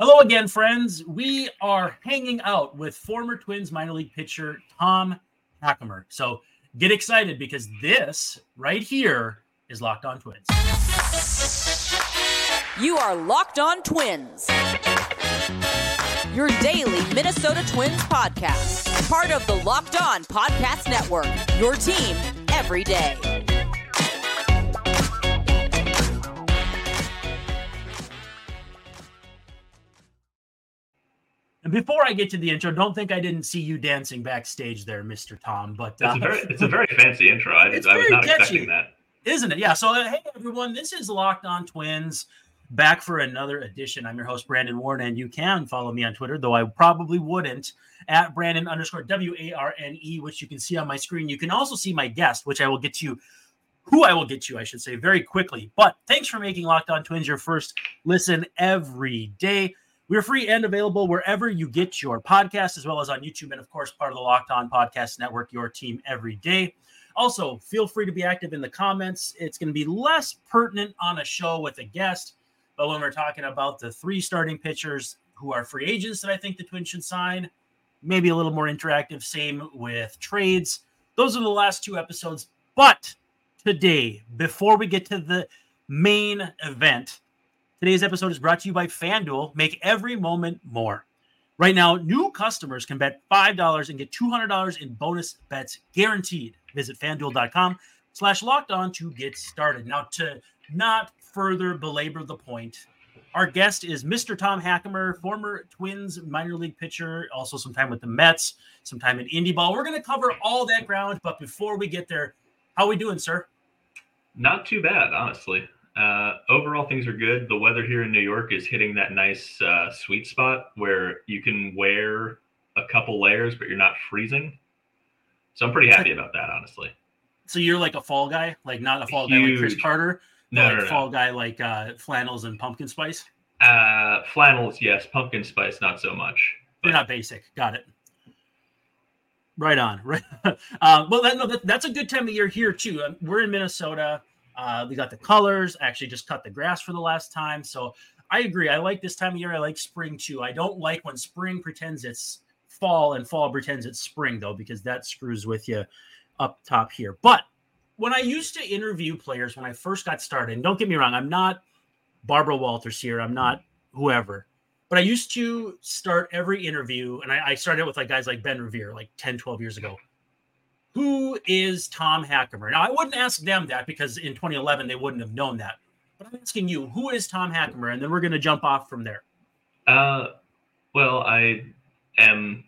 Hello again, friends. We are hanging out with former Twins minor league pitcher Tom Hackimer. So get excited because this right here is Locked On Twins. You are Locked On Twins, your daily Minnesota Twins podcast, part of the Locked On Podcast Network, your team every day. And before I get to the intro, don't think I didn't see you dancing backstage there, Mr. Tom. But uh, it's, a very, it's a very fancy intro. I, I was not catchy, expecting that. Isn't it? Yeah. So, uh, hey, everyone, this is Locked On Twins back for another edition. I'm your host, Brandon Warne, and you can follow me on Twitter, though I probably wouldn't, at Brandon underscore W A R N E, which you can see on my screen. You can also see my guest, which I will get to, you, who I will get to, I should say, very quickly. But thanks for making Locked On Twins your first listen every day. We're free and available wherever you get your podcast, as well as on YouTube, and of course, part of the Locked On Podcast Network, your team every day. Also, feel free to be active in the comments. It's going to be less pertinent on a show with a guest, but when we're talking about the three starting pitchers who are free agents that I think the Twins should sign, maybe a little more interactive. Same with trades. Those are the last two episodes. But today, before we get to the main event, Today's episode is brought to you by FanDuel. Make every moment more. Right now, new customers can bet $5 and get $200 in bonus bets guaranteed. Visit fanduel.com slash locked on to get started. Now, to not further belabor the point, our guest is Mr. Tom Hackimer, former Twins minor league pitcher, also some time with the Mets, some time in Indie ball. We're going to cover all that ground, but before we get there, how are we doing, sir? Not too bad, honestly. Uh, overall, things are good. The weather here in New York is hitting that nice uh, sweet spot where you can wear a couple layers, but you're not freezing. So I'm pretty happy about that, honestly. So you're like a fall guy, like not a fall Huge. guy like Chris Carter, no, like no, no, fall guy like uh, flannels and pumpkin spice. Uh, flannels, yes. Pumpkin spice, not so much. But... You're not basic. Got it. Right on. Right. uh, well, that, no, that, that's a good time of year here too. Um, we're in Minnesota. Uh, we got the colors. I actually just cut the grass for the last time. So I agree. I like this time of year. I like spring too. I don't like when spring pretends it's fall and fall pretends it's spring though, because that screws with you up top here. But when I used to interview players when I first got started, and don't get me wrong, I'm not Barbara Walters here. I'm not whoever. But I used to start every interview, and I, I started with like guys like Ben Revere, like 10, 12 years ago who is Tom Hackimer? Now, I wouldn't ask them that because in 2011 they wouldn't have known that. But I'm asking you, who is Tom Hackimer? And then we're going to jump off from there. Uh, well, I am.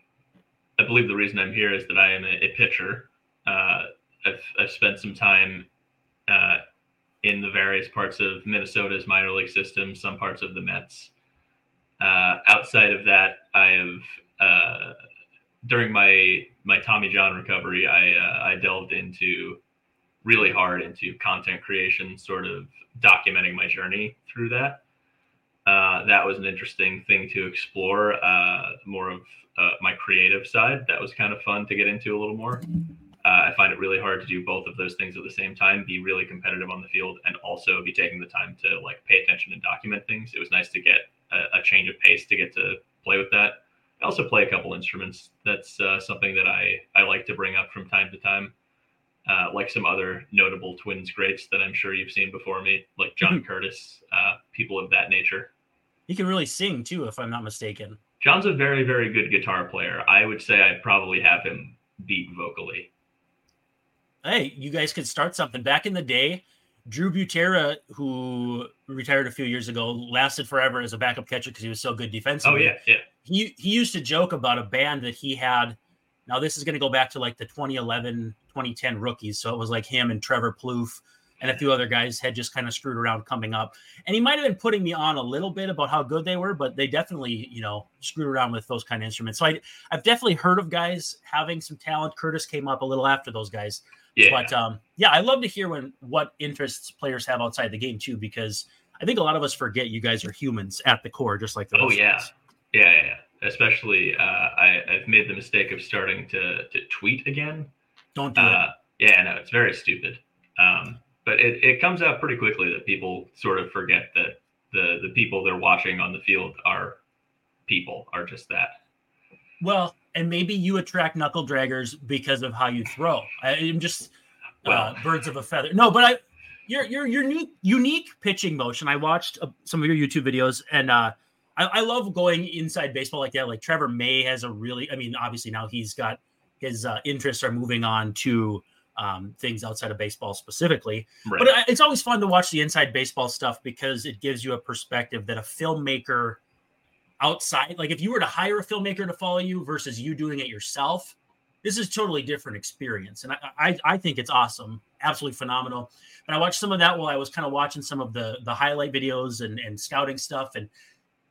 I believe the reason I'm here is that I am a, a pitcher. Uh, I've I've spent some time uh, in the various parts of Minnesota's minor league system, some parts of the Mets. Uh, outside of that, I have uh, during my my Tommy John recovery, I uh, I delved into really hard into content creation, sort of documenting my journey through that. Uh, that was an interesting thing to explore. Uh, more of uh, my creative side. That was kind of fun to get into a little more. Uh, I find it really hard to do both of those things at the same time, be really competitive on the field, and also be taking the time to like pay attention and document things. It was nice to get a, a change of pace to get to play with that. I also play a couple instruments. That's uh, something that I, I like to bring up from time to time. Uh, like some other notable twins greats that I'm sure you've seen before me, like John Curtiss, uh, people of that nature. He can really sing too, if I'm not mistaken. John's a very, very good guitar player. I would say I'd probably have him beat vocally. Hey, you guys could start something. Back in the day, Drew Butera, who retired a few years ago, lasted forever as a backup catcher because he was so good oh, defensively. Oh yeah, yeah he he used to joke about a band that he had. Now this is going to go back to like the 2011, 2010 rookies. So it was like him and Trevor Plouffe and a few other guys had just kind of screwed around coming up. And he might have been putting me on a little bit about how good they were, but they definitely, you know, screwed around with those kind of instruments. So I, I've definitely heard of guys having some talent. Curtiss came up a little after those guys. Yeah. But um, yeah, I love to hear when what interests players have outside the game too, because I think a lot of us forget you guys are humans at the core, just like the oh yeah. Yeah, yeah, yeah. Especially, uh, I, I've made the mistake of starting to to tweet again. Don't do uh, it. Yeah, no, it's very stupid. Um, but it, it comes out pretty quickly that people sort of forget that the the people they're watching on the field are people are just that. Well, and maybe you attract knuckle draggers because of how you throw. I, am just uh, well, uh, birds of a feather. No, but I, your your your new unique pitching motion. I watched uh, some of your YouTube videos, and uh, I, I, love going inside baseball like that. Like Trevor May has a really, I mean, obviously now he's got his uh, interests are moving on to um, things outside of baseball specifically. Right. But it's always fun to watch the inside baseball stuff because it gives you a perspective that a filmmaker outside, like if you were to hire a filmmaker to follow you versus you doing it yourself, this is totally different experience. And I, I, I think it's awesome, absolutely phenomenal. But I watched some of that while I was kind of watching some of the the highlight videos and, and scouting stuff and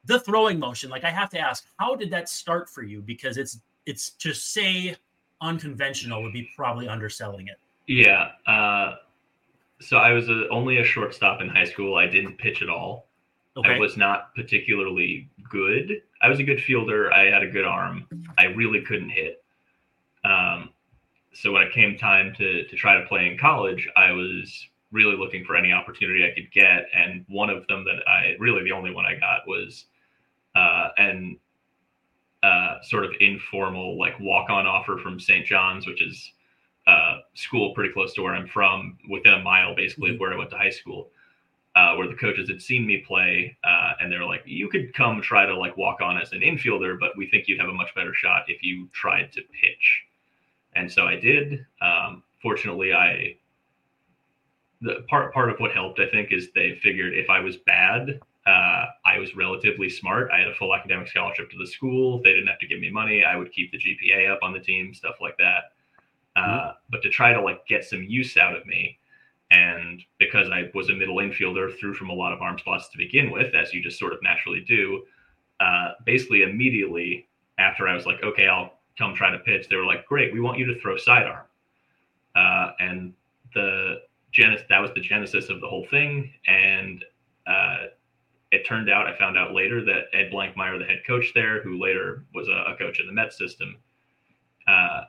the throwing motion. Like I have to ask, how did that start for you? Because it's it's to say unconventional would be probably underselling it. Yeah. Uh, so I was a, only a shortstop in high school. I didn't pitch at all. Okay. I was not particularly good. I was a good fielder. I had a good arm. I really couldn't hit. Um, so when it came time to to try to play in college, I was really looking for any opportunity I could get, and one of them that I really the only one I got was uh, an uh, sort of informal like walk on offer from St. John's, which is a uh, school pretty close to where I'm from, within a mile basically mm-hmm. of where I went to high school. Uh, where the coaches had seen me play, uh, and they're like, "You could come try to like walk on as an infielder, but we think you'd have a much better shot if you tried to pitch." And so I did. Um, fortunately, I the part part of what helped, I think, is they figured if I was bad, uh, I was relatively smart. I had a full academic scholarship to the school. They didn't have to give me money. I would keep the GPA up on the team, stuff like that. Uh, mm-hmm. But to try to like get some use out of me, and because I was a middle infielder, threw from a lot of arm spots to begin with, as you just sort of naturally do. Uh, basically, immediately after I was like, okay, I'll come try to pitch, they were like, great, we want you to throw sidearm. Uh, and the genesis that was the genesis of the whole thing. And uh, it turned out, I found out later that Ed Blankmeyer, the head coach there, who later was a, a coach in the Met system, uh,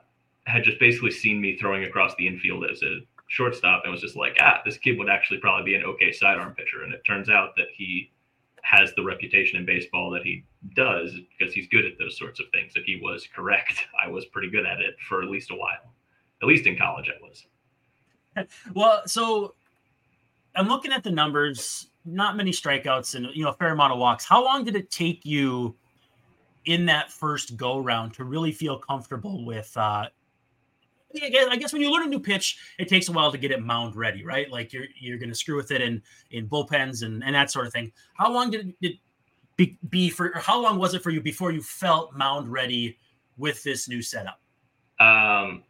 had just basically seen me throwing across the infield as a shortstop and was just like, ah, this kid would actually probably be an okay sidearm pitcher. And it turns out that he has the reputation in baseball that he does because he's good at those sorts of things. If he was correct, I was pretty good at it for at least a while. At least in college, I was. Well, so I'm looking at the numbers not many strikeouts and you know a fair amount of walks. How long did it take you in that first go round to really feel comfortable with? Uh, I guess, I guess when you learn a new pitch, it takes a while to get it mound ready, right? Like you're you're going to screw with it in in bullpens and and that sort of thing. How long did it, did be, be for? how long was it for you before you felt mound ready with this new setup? Um,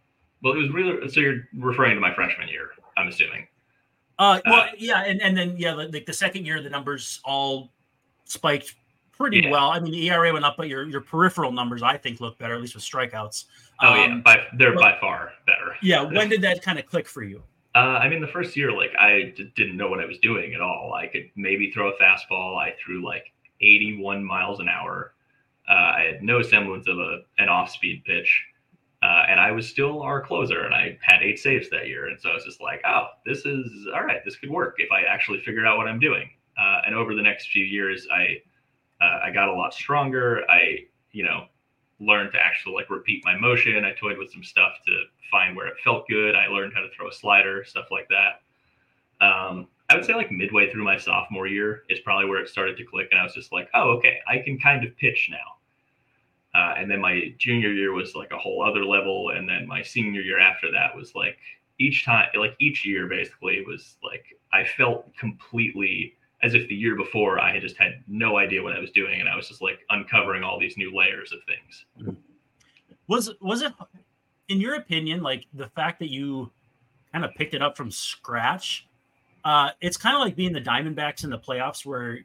well, it was really so. You're referring to my freshman year, I'm assuming. Uh, well, uh, yeah, and, and then yeah, like the second year, the numbers all spiked pretty yeah. well. I mean, the ERA went up, but your your peripheral numbers, I think, look better, at least with strikeouts. Oh um, yeah, by, they're but, by far better. Yeah, when did that kind of click for you? Uh, I mean, the first year, like I d- didn't know what I was doing at all. I could maybe throw a fastball. I threw like 81 miles an hour. Uh, I had no semblance of a an off speed pitch. Uh, and I was still our closer, and I had eight saves that year. And so I was just like, oh, this is all right. This could work if I actually figured out what I'm doing. Uh, and over the next few years, I uh, I got a lot stronger. I you know learned to actually like repeat my motion. I toyed with some stuff to find where it felt good. I learned how to throw a slider, stuff like that. Um, I would say like midway through my sophomore year is probably where it started to click, and I was just like, oh, okay, I can kind of pitch now. Uh, and then my junior year was like a whole other level. And then my senior year after that was like each time, like each year basically was like I felt completely as if the year before I had just had no idea what I was doing. And I was just like uncovering all these new layers of things. Was, was it, in your opinion, like the fact that you kind of picked it up from scratch? Uh, it's kind of like being the Diamondbacks in the playoffs, where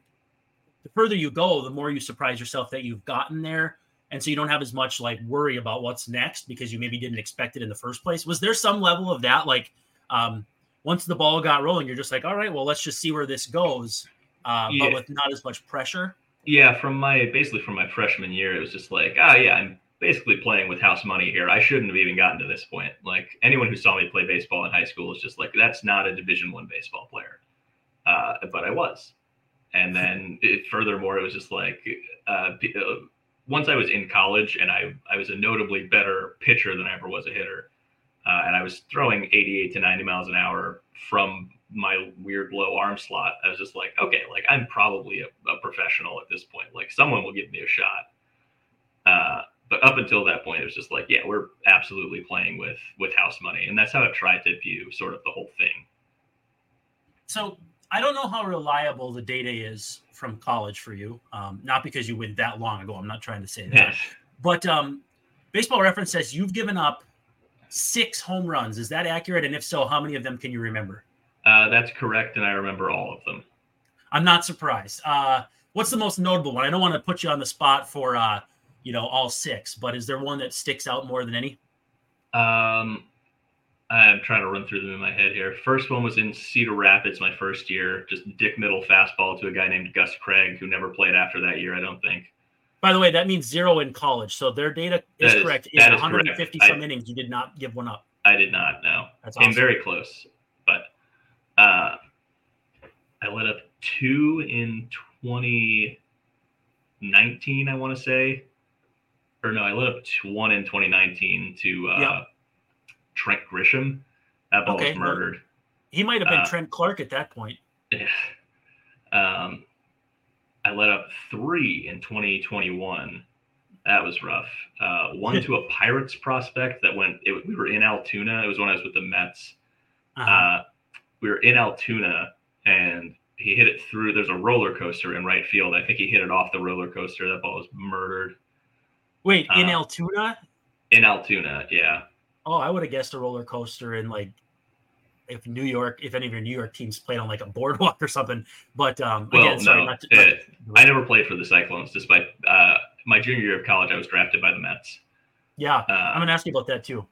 the further you go, the more you surprise yourself that you've gotten there and so you don't have as much like worry about what's next because you maybe didn't expect it in the first place was there some level of that like um, once the ball got rolling you're just like all right well let's just see where this goes uh, yeah. but with not as much pressure. Yeah from my basically from my freshman year it was just like oh yeah i'm basically playing with house money here. I shouldn't have even gotten to this point. Like anyone who saw me play baseball in high school is just like that's not a division one baseball player. Uh, but i was. And then it, furthermore it was just like uh, uh once I was in college and I I was a notably better pitcher than I ever was a hitter, uh, and I was throwing 88 to 90 miles an hour from my weird low arm slot. I was just like, okay, like I'm probably a, a professional at this point. Like someone will give me a shot. Uh, but up until that point, it was just like, yeah, we're absolutely playing with with house money, and that's how I tried to view sort of the whole thing. So I don't know how reliable the data is from college for you. Um, not because you went that long ago. I'm not trying to say that, but um, Baseball Reference says you've given up six home runs. Is that accurate? And if so, how many of them can you remember? Uh, that's correct, and I remember all of them. I'm not surprised. Uh, what's the most notable one? I don't want to put you on the spot for uh, you know all six, but is there one that sticks out more than any? Um, I'm trying to run through them in my head here. First one was in Cedar Rapids, my first year. Just dick middle fastball to a guy named Gus Craig, who never played after that year, I don't think. By the way, that means zero in college. So their data is, is correct. In 150 correct. some I, innings, you did not give one up. I did not. No, that's awesome. came very close, but uh, I let up two in 2019. I want to say, or no, I let up one in 2019 to uh, yeah. Trent Grisham. That ball okay. was murdered. He might have been uh, Trent Clark at that point. Yeah. Um, I let up three in 2021. That was rough. Uh, one to a Pirates prospect that went. It, we were in Altoona. It was when I was with the Mets. Uh-huh. Uh, we were in Altoona, and he hit it through. There's a roller coaster in right field. I think he hit it off the roller coaster. That ball was murdered. Wait, in uh, Altoona? In Altoona, yeah. Oh, I would have guessed a roller coaster in like if New York, if any of your New York teams played on like a boardwalk or something. But um, well, again, sorry, no, to, it, I never played for the Cyclones, despite uh, my junior year of college. I was drafted by the Mets. Yeah, uh, I'm gonna ask you about that too.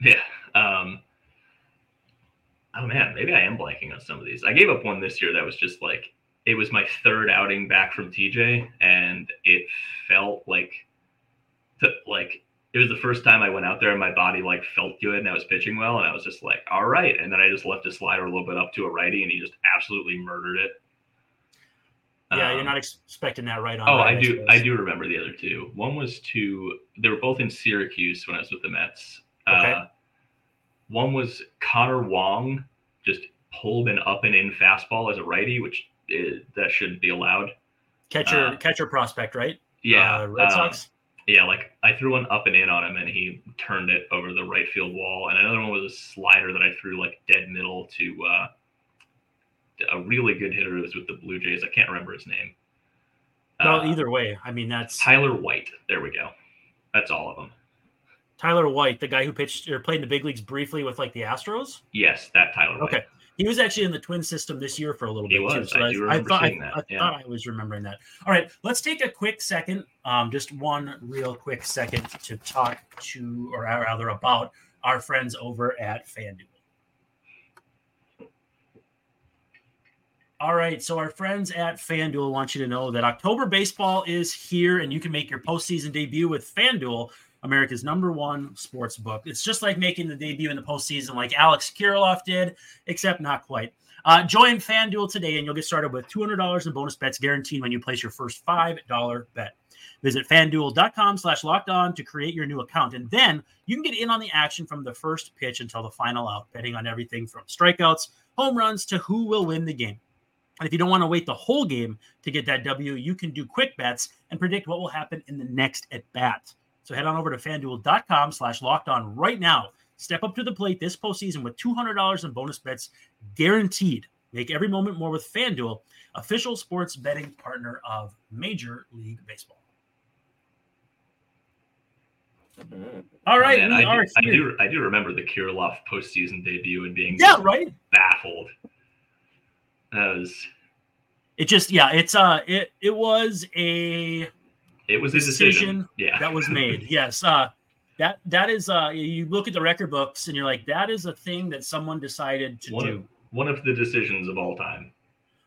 Yeah. Um, oh man, maybe I am blanking on some of these. I gave up one this year that was just like it was my third outing back from TJ, and it felt like, to, like it was the first time I went out there and my body like felt good and I was pitching well and I was just like, all right. And then I just left a slider a little bit up to a righty and he just absolutely murdered it. Yeah, um, you're not expecting that right on. Oh, right, I do. I, I, do remember the other two. One was to they were both in Syracuse when I was with the Mets. Okay. Uh, one was Connor Wong just pulled an up and in fastball as a righty, which is, that shouldn't be allowed. Catcher, uh, catcher prospect, right? Yeah, uh, Red Sox. Yeah, like I threw one up and in on him and he turned it over the right field wall. And another one was a slider that I threw like dead middle to uh, a really good hitter who was with the Blue Jays. I can't remember his name. Well, uh, either way, I mean that's Tyler White. There we go. That's all of them. Tyler White, the guy who pitched or played in the big leagues briefly with like the Astros. Yes, that Tyler. White. Okay, he was actually in the twin system this year for a little he bit was. too. So I, I, I thought, I, I yeah. thought I was remembering that. All right, let's take a quick second, um, just one real quick second to talk to, or rather about our friends over at FanDuel. All right, so our friends at FanDuel want you to know that October baseball is here, and you can make your postseason debut with FanDuel America's number one sports book. It's just like making the debut in the postseason, like Alex Kirilloff did, except not quite. Uh, join FanDuel today, and you'll get started with $200 in bonus bets guaranteed when you place your first $5 bet. Visit fanduel.com slash locked on to create your new account. And then you can get in on the action from the first pitch until the final out, betting on everything from strikeouts, home runs to who will win the game. And if you don't want to wait the whole game to get that W, you can do quick bets and predict what will happen in the next at bat. So head on over to fanduel.com slash locked on right now. Step up to the plate this postseason with $200 in bonus bets guaranteed. Make every moment more with FanDuel, official sports betting partner of Major League Baseball. All right, oh, man, I, do, I, do, I do remember the Kirilloff postseason debut and being yeah right baffled. That was it. Just yeah, it's uh it it was a it was a decision, decision yeah. that was made. yes. Uh, that that is uh, you look at the record books and you're like that is a thing that someone decided to one do. Of, one of the decisions of all time.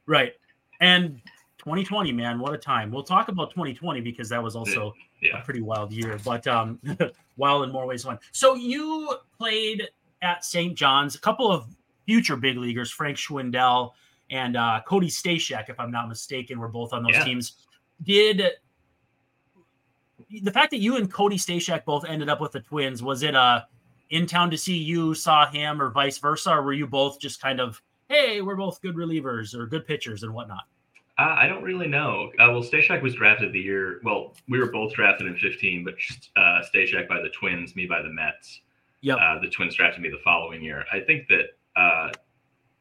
Right. And 2020, man, what a time. We'll talk about 2020 because that was also yeah. a pretty wild year, but um, wild in more ways than one. So you played at St. John's, a couple of future big leaguers, Frank Schwindel and uh, Cody Stashak, if I'm not mistaken, were both on those yeah. teams. Did the fact that you and Cody Stashak both ended up with the Twins was it uh in town to see you saw him or vice versa, or were you both just kind of hey, we're both good relievers or good pitchers and whatnot? Uh, I don't really know. Uh, well, Stashak was drafted the year. Well, we were both drafted in 15, but uh, Stashak by the Twins, me by the Mets. Yeah. Uh, the Twins drafted me the following year. I think that uh,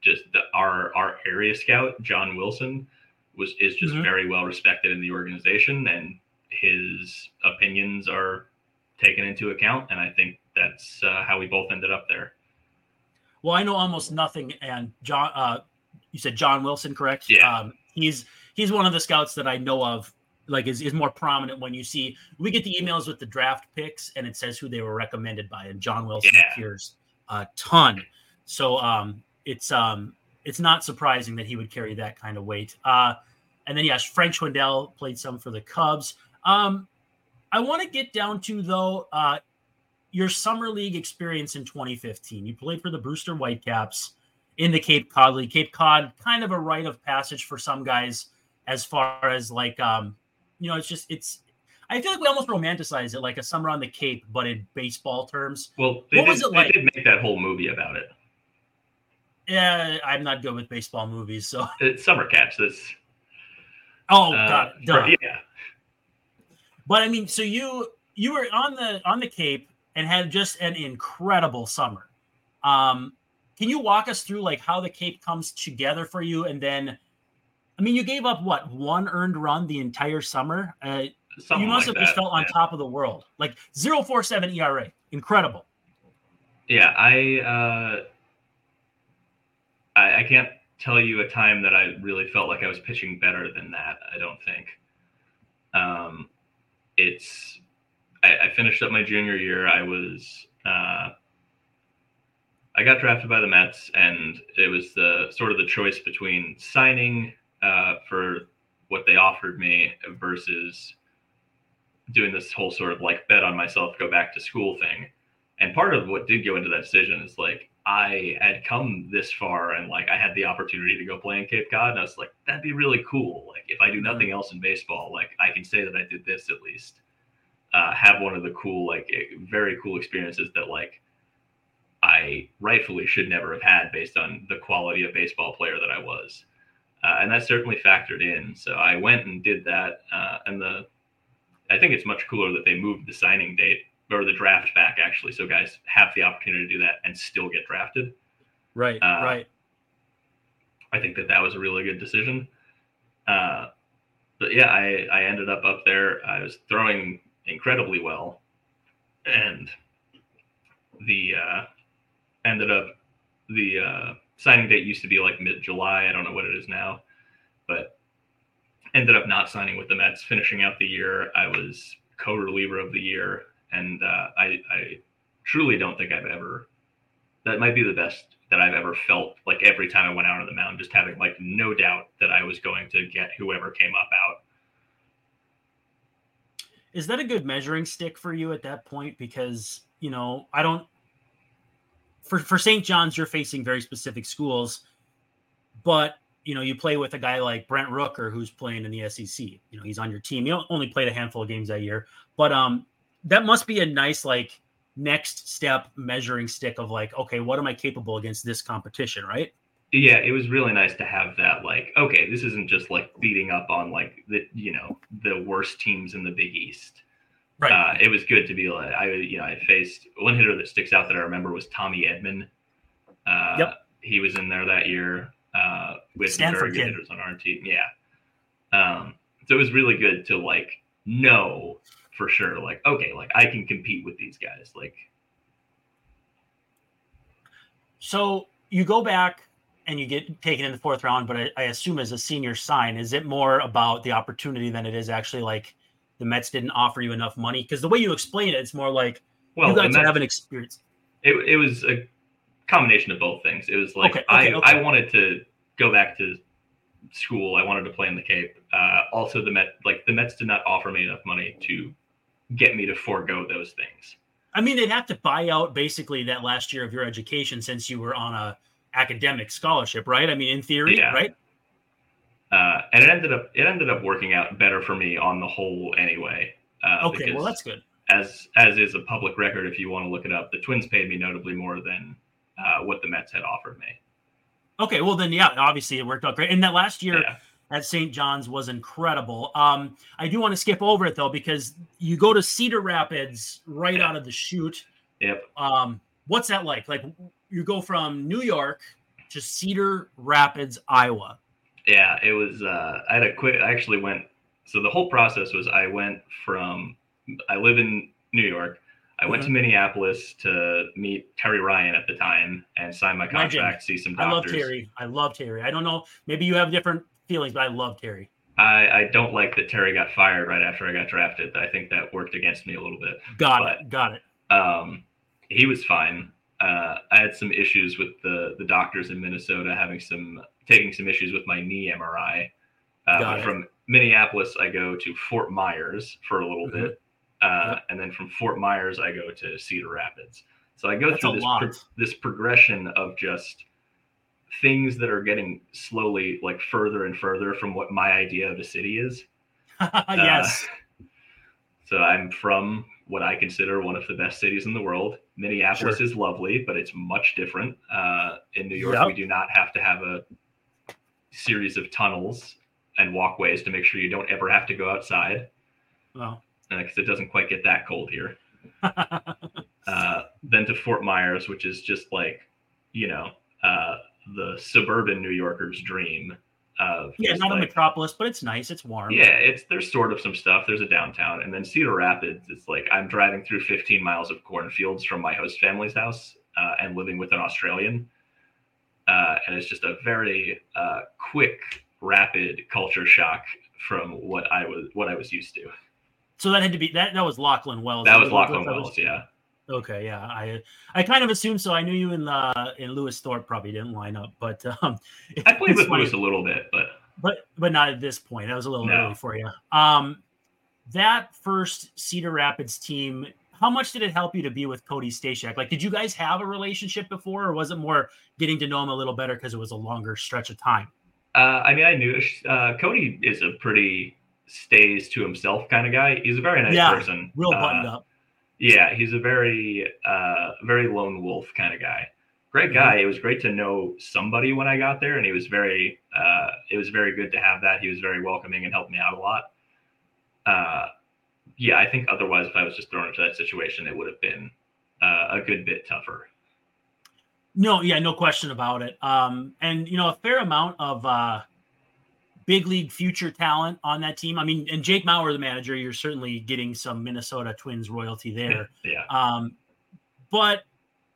just the, our our area scout John Wilson was is just mm-hmm. very well respected in the organization, and his opinions are taken into account. And I think that's uh, how we both ended up there. Well, I know almost nothing, and John. Uh, you said John Wilson, correct? Yeah. Um, he's he's one of the scouts that I know of. Like is, is more prominent when you see we get the emails with the draft picks and it says who they were recommended by, and John Wilson yeah. appears a ton. So um, it's um, it's not surprising that he would carry that kind of weight. Uh, and then yes, Frank Schwindel played some for the Cubs. Um, I want to get down to though uh, your summer league experience in 2015. You played for the Brewster Whitecaps in the Cape Cod League. Cape Cod, kind of a rite of passage for some guys, as far as like, um, you know, it's just it's. I feel like we almost romanticize it, like a summer on the Cape, but in baseball terms. Well, what did, was it like? They did make that whole movie about it. Yeah, I'm not good with baseball movies, so it's summer catch. This. Oh uh, God, duh. yeah. But I mean, so you you were on the on the Cape and had just an incredible summer. Um, can you walk us through like how the Cape comes together for you? And then, I mean, you gave up what one earned run the entire summer. Uh, you must like have just felt on top of the world, like 047 ERA, incredible. Yeah, I, uh, I I can't tell you a time that I really felt like I was pitching better than that. I don't think. Um, it's I, I finished up my junior year. I was uh, I got drafted by the Mets, and it was the sort of the choice between signing uh, for what they offered me versus doing this whole sort of like bet on myself, go back to school thing. And part of what did go into that decision is like I had come this far and like I had the opportunity to go play in Cape Cod, and I was like, that'd be really cool. Like if I do nothing mm-hmm. else in baseball, like I can say that I did this at least uh, have one of the cool, like very cool experiences that like I rightfully should never have had based on the quality of baseball player that I was. Uh, and that certainly factored in. So I went and did that. Uh, and the, I think it's much cooler that they moved the signing date or the draft back actually. So guys have the opportunity to do that and still get drafted. Right. Uh, right. I think that that was a really good decision. Uh, but yeah, I, I ended up up there. I was throwing incredibly well, and the uh, ended up the uh, signing date used to be like mid July. I don't know what it is now, but ended up not signing with the Mets. Finishing out the year, I was co-reliever of the year, and uh, I, I truly don't think I've ever. That might be the best that I've ever felt. Like every time I went out on the mound, just having like no doubt that I was going to get whoever came up out is that a good measuring stick for you at that point? Because you know, I don't. For for St. John's, you're facing very specific schools, but you know, you play with a guy like Brent Rooker who's playing in the SEC. You know, he's on your team. He only played a handful of games that year, but um, that must be a nice like next step measuring stick of like, okay, what am I capable against this competition, right? yeah, it was really nice to have that. Like, okay, this isn't just like beating up on like the you know the worst teams in the Big East. Right. Uh, it was good to be like I you know I faced one hitter that sticks out that I remember was Tommy Edman. Uh, yep. He was in there that year uh, with Stanford very good hitters on our team. Yeah. Um, so it was really good to like know for sure, like okay, like I can compete with these guys. Like. So you go back and you get taken in the fourth round, but I, I, assume as a senior sign, is it more about the opportunity than it is actually like the Mets didn't offer you enough money? Because the way you explain it, it's more like well, you got to have an experience. It, it was a combination of both things. It was like okay, okay, I, okay. I wanted to go back to school. I wanted to play in the Cape. Uh, also, the Met like the Mets did not offer me enough money to get me to forego those things. I mean, they'd have to buy out basically that last year of your education since you were on a academic scholarship, right? I mean, in theory, yeah. right? Uh, and it ended up it ended up working out better for me on the whole anyway. Uh, okay, well that's good. as as is a public record, if you want to look it up, the Twins paid me notably more than uh, what the Mets had offered me. Okay, well then, yeah, obviously it worked out great. And that last year Yeah, at St. John's was incredible. Um, I do want to skip over it though because you go to Cedar Rapids right out of the chute. yep. Um, what's that like? Like you go from New York to Cedar Rapids, Iowa. Yeah, it was. Uh, I had a quick. I actually went. So the whole process was I went from. I live in New York. I went to Minneapolis to meet Terry Ryan at the time and sign my Legend. contract, see some doctors. I love. Terry. I love Terry. I don't know. Maybe you have different feelings, but I love Terry. I, I don't like that Terry got fired right after I got drafted. I think that worked against me a little bit. Got But- it. Got it. Um, he was fine. Uh, I had some issues with the the doctors in Minnesota having some taking some issues with my knee MRI. Uh, Got but it. from Minneapolis, I go to Fort Myers for a little Mhm. bit, uh, Yep. and then from Fort Myers, I go to Cedar Rapids. So I go That's through this pro- this progression of just things that are getting slowly like further and further from what my idea of a city is. yes. Uh, so I'm from what I consider one of the best cities in the world. Minneapolis Sure. is lovely, but it's much different. Uh, in New York, Yep. we do not have to have a series of tunnels and walkways to make sure you don't ever have to go outside Well, because it doesn't quite get that cold here. Uh, then to Fort Myers, which is just like, you know, uh, the suburban New Yorker's dream. Of yeah, not a metropolis, but it's nice. It's warm. yeah, it's there's sort of some stuff. There's a downtown, and then Cedar Rapids. It's like I'm driving through 15 miles of cornfields from my host family's house uh, and living with an Australian, uh, and it's just a very uh, quick, rapid culture shock from what I was what I was used to. So that had to be that. That was Lachlan Wells. That was Lachlan Wells, yeah. Okay, yeah, I I kind of assumed so. I knew you in the in Lewis Thorpe probably didn't line up, but um, I played with funny. Lewis a little bit, but but but not at this point. That was a little No. early for you. Um, that first Cedar Rapids team. How much did it help you to be with Cody Stashak? Like, did you guys have a relationship before, or was it more getting to know him a little better because it was a longer stretch of time? uh, I mean, I knew uh, Cody is a pretty stays to himself kind of guy. He's a very nice Yeah, person. Real Uh, buttoned up. Yeah, he's a very, uh, very lone wolf kind of guy. Great guy. It was great to know somebody when I got there, and he was very, uh, it was very good to have that. He was very welcoming and helped me out a lot. Uh, yeah, I think otherwise, if I was just thrown into that situation, it would have been uh, a good bit tougher. No, yeah, no question about it. Um, and you know, a fair amount of uh big league future talent on that team. I mean, and Jake Mauer, the manager, you're certainly getting some Minnesota Twins royalty there. Yeah, Um, but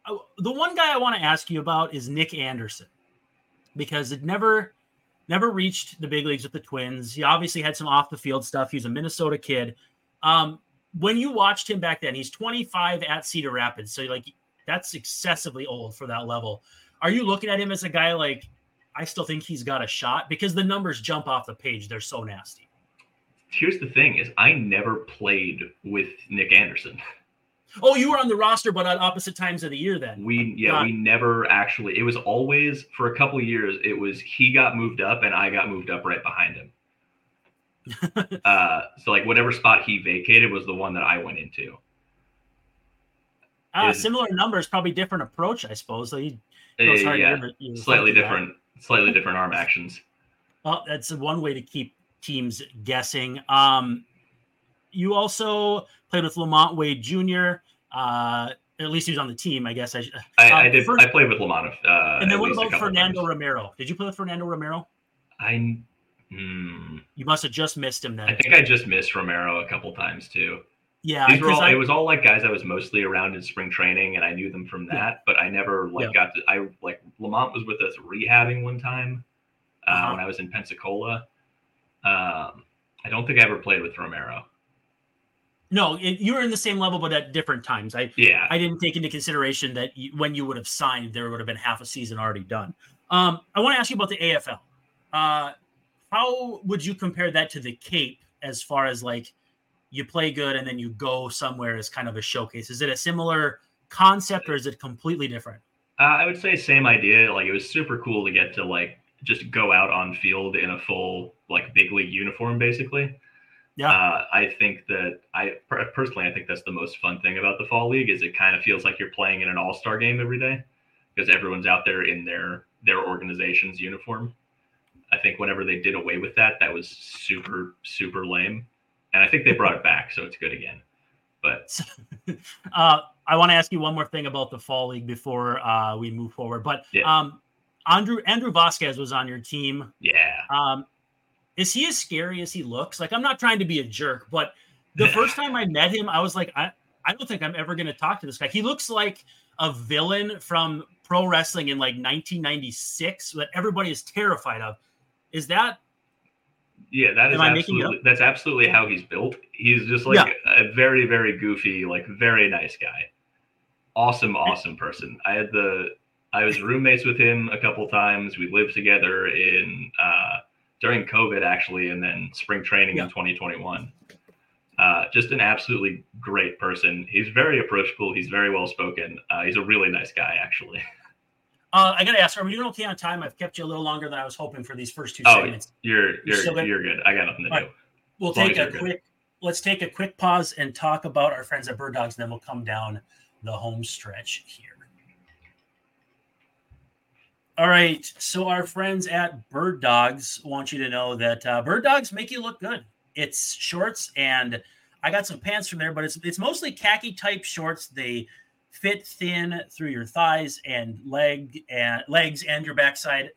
uh, the one guy I want to ask you about is Nick Anderson because it never never reached the big leagues with the Twins. He obviously had some off the field stuff. He's a Minnesota kid. Um, when you watched him back then, he's 25 at Cedar Rapids, so like that's excessively old for that level. Are you looking at him as a guy like I still think he's got a shot because the numbers jump off the page. They're so nasty. here's the thing: is I never played with Nick Anderson. Oh, you were on the roster, but at opposite times of the year then. We yeah, Got we never actually. It was always for a couple years. It was he got moved up and I got moved up right behind him. uh, so like whatever spot he vacated was the one that I went into. Ah, Is- similar numbers, probably different approach, I suppose. So he Uh, goes hard to yeah, slightly different, slightly different arm actions. Well, that's one way to keep teams guessing. Um, you also played with LaMonte Wade Jr. Uh, at least he was on the team, I guess. I, sh- I, I did. first- I played with LaMonte. Uh, and then what about Fernando. Romero? Did you play with Fernando Romero? I, hmm, You must have just missed him then. I think I just missed Romero a couple times too. Yeah, These were all. I- it was all like guys I was mostly around in spring training, and I knew them from that. Yeah. But I never like got to. I like LaMonte was with us rehabbing one time uh, Uh-huh. when I was in Pensacola. Um, I don't think I ever played with Romero. no, it, you were in the same level, but at different times. I Yeah, I didn't take into consideration that you, when you would have signed, there would have been half a season already done. Um, I want to ask you about the AFL. Uh, how would you compare that to the Cape as far as like you play good and then you go somewhere as kind of a showcase? Is it a similar concept or is it completely different? uh, I would say same idea. Like it was super cool to get to like just go out on field in a full like big league uniform, basically. Yeah. Uh, I think that I personally, I think that's the most fun thing about the fall league is it kind of feels like you're playing in an all star game every day because everyone's out there in their their organization's uniform. I think whenever they did away with that, that was super super lame, and I think they brought it back, so it's good again. But uh, I want to ask you one more thing about the fall league before uh, we move forward. But Yeah. um, Andrew Andrew Vasquez was on your team. yeah, Um, is he as scary as he looks? Like, I'm not trying to be a jerk, but the first time I met him, I was like, I, I don't think I'm ever going to talk to this guy. He looks like a villain from pro wrestling in like 1996 that everybody is terrified of. Is that yeah, that is Am I making it absolutely that's absolutely how he's built. He's just like a very very goofy, like very nice guy. Awesome, awesome person. I had the I was roommates with him a couple times. We lived together in uh, during COVID actually, and then spring training Yeah. in 2021. Uh, just an absolutely great person. He's very approachable. He's very well spoken. Uh, he's a really nice guy, actually. Uh, I gotta ask, are we doing okay on time? I've kept you a little longer than I was hoping for these first two Oh, segments. You're you're good? you're good. I got nothing to All do. right. We'll as take a you're good. quick. Let's take a quick pause and talk about our friends at Bird Dogs. and Then we'll come down the home stretch here. All right. So our friends at Bird Dogs want you to know that uh, Bird Dogs make you look good. It's shorts, and I got some pants from there, but it's it's mostly khaki type shorts. They fit thin through your thighs and leg and legs and your backside.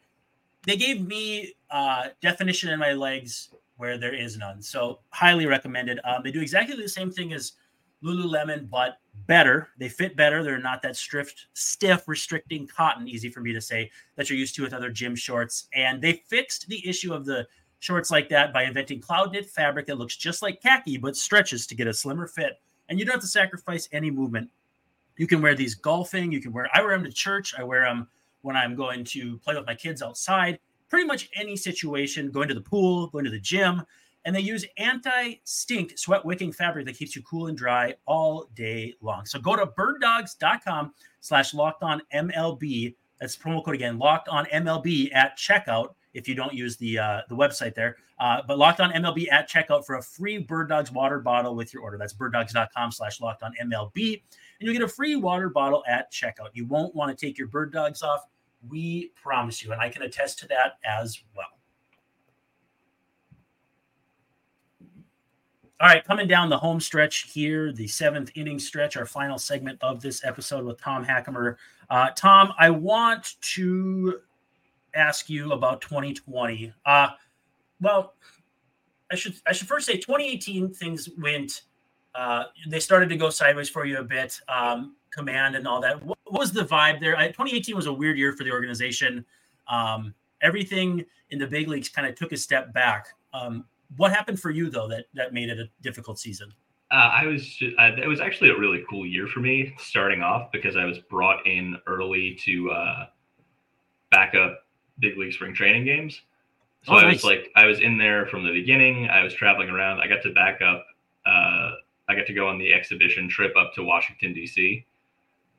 They gave me uh, definition in my legs where there is none. So highly recommended. Um, they do exactly the same thing as Lululemon, but better. They fit better. They're not that stiff, stiff, restricting cotton. Easy for me to say that you're used to with other gym shorts. And they fixed the issue of the shorts like that by inventing cloud knit fabric that looks just like khaki but stretches to get a slimmer fit. And you don't have to sacrifice any movement. You can wear these golfing. You can wear. I wear them to church. I wear them when I'm going to play with my kids outside. Pretty much any situation. Going to the pool, going to the gym, and they use anti-stink sweat wicking fabric that keeps you cool and dry all day long. So go to birddogs.com slash locked on MLB. That's promo code again, locked on MLB at checkout if you don't use the uh, the website there. Uh, but locked on MLB at checkout for a free Bird Dogs water bottle with your order. That's birddogs.com slash locked on MLB. And you'll get a free water bottle at checkout. You won't want to take your bird dogs off. We promise you. And I can attest to that as well. All right, coming down the home stretch here, the seventh inning stretch, our final segment of this episode with Tom Hackimer. Uh, Tom, I want to ask you about 2020. Uh, well, I should I should first say 2018 things went. Uh, they started to go sideways for you a bit. Um, command and all that. What, what was the vibe there? I, 2018 was a weird year for the organization. Um, everything in the big leagues kind of took a step back. Um, what happened for you though that that made it a difficult season? Uh, I was ju- uh, it was actually a really cool year for me starting off because I was brought in early to uh, back up big league spring training games. So Oh, I nice. was like I was in there from the beginning. I was traveling around. I got to back up. Uh, I got to go on the exhibition trip up to Washington D.C.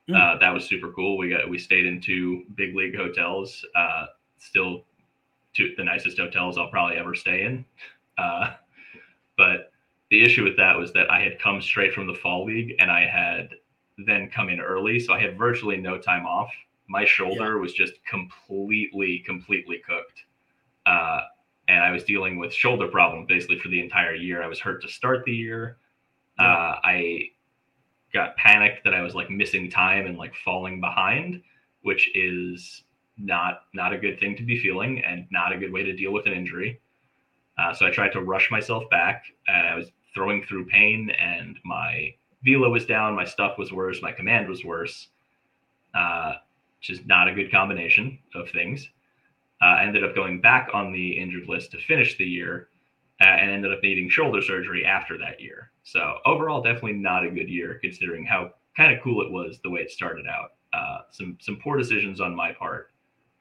Hmm. Uh, that was super cool. We got we stayed in two big league hotels. Uh, still, two the nicest hotels I'll probably ever stay in. Uh, but the issue with that was that I had come straight from the fall league and I had then come in early, so I had virtually no time off. My shoulder was just completely, completely cooked, uh, and I was dealing with shoulder problems basically for the entire year. I was hurt to start the year. Uh, I got panicked that I was like missing time and like falling behind, which is not not a good thing to be feeling and not a good way to deal with an injury. Uh, so I tried to rush myself back, and I was throwing through pain, and my velo was down, my stuff was worse, my command was worse, uh, which is not a good combination of things. Uh, I ended up going back on the injured list to finish the year, uh, and ended up needing shoulder surgery after that year. So overall, definitely not a good year considering how kind of cool it was the way it started out. Uh, some some poor decisions on my part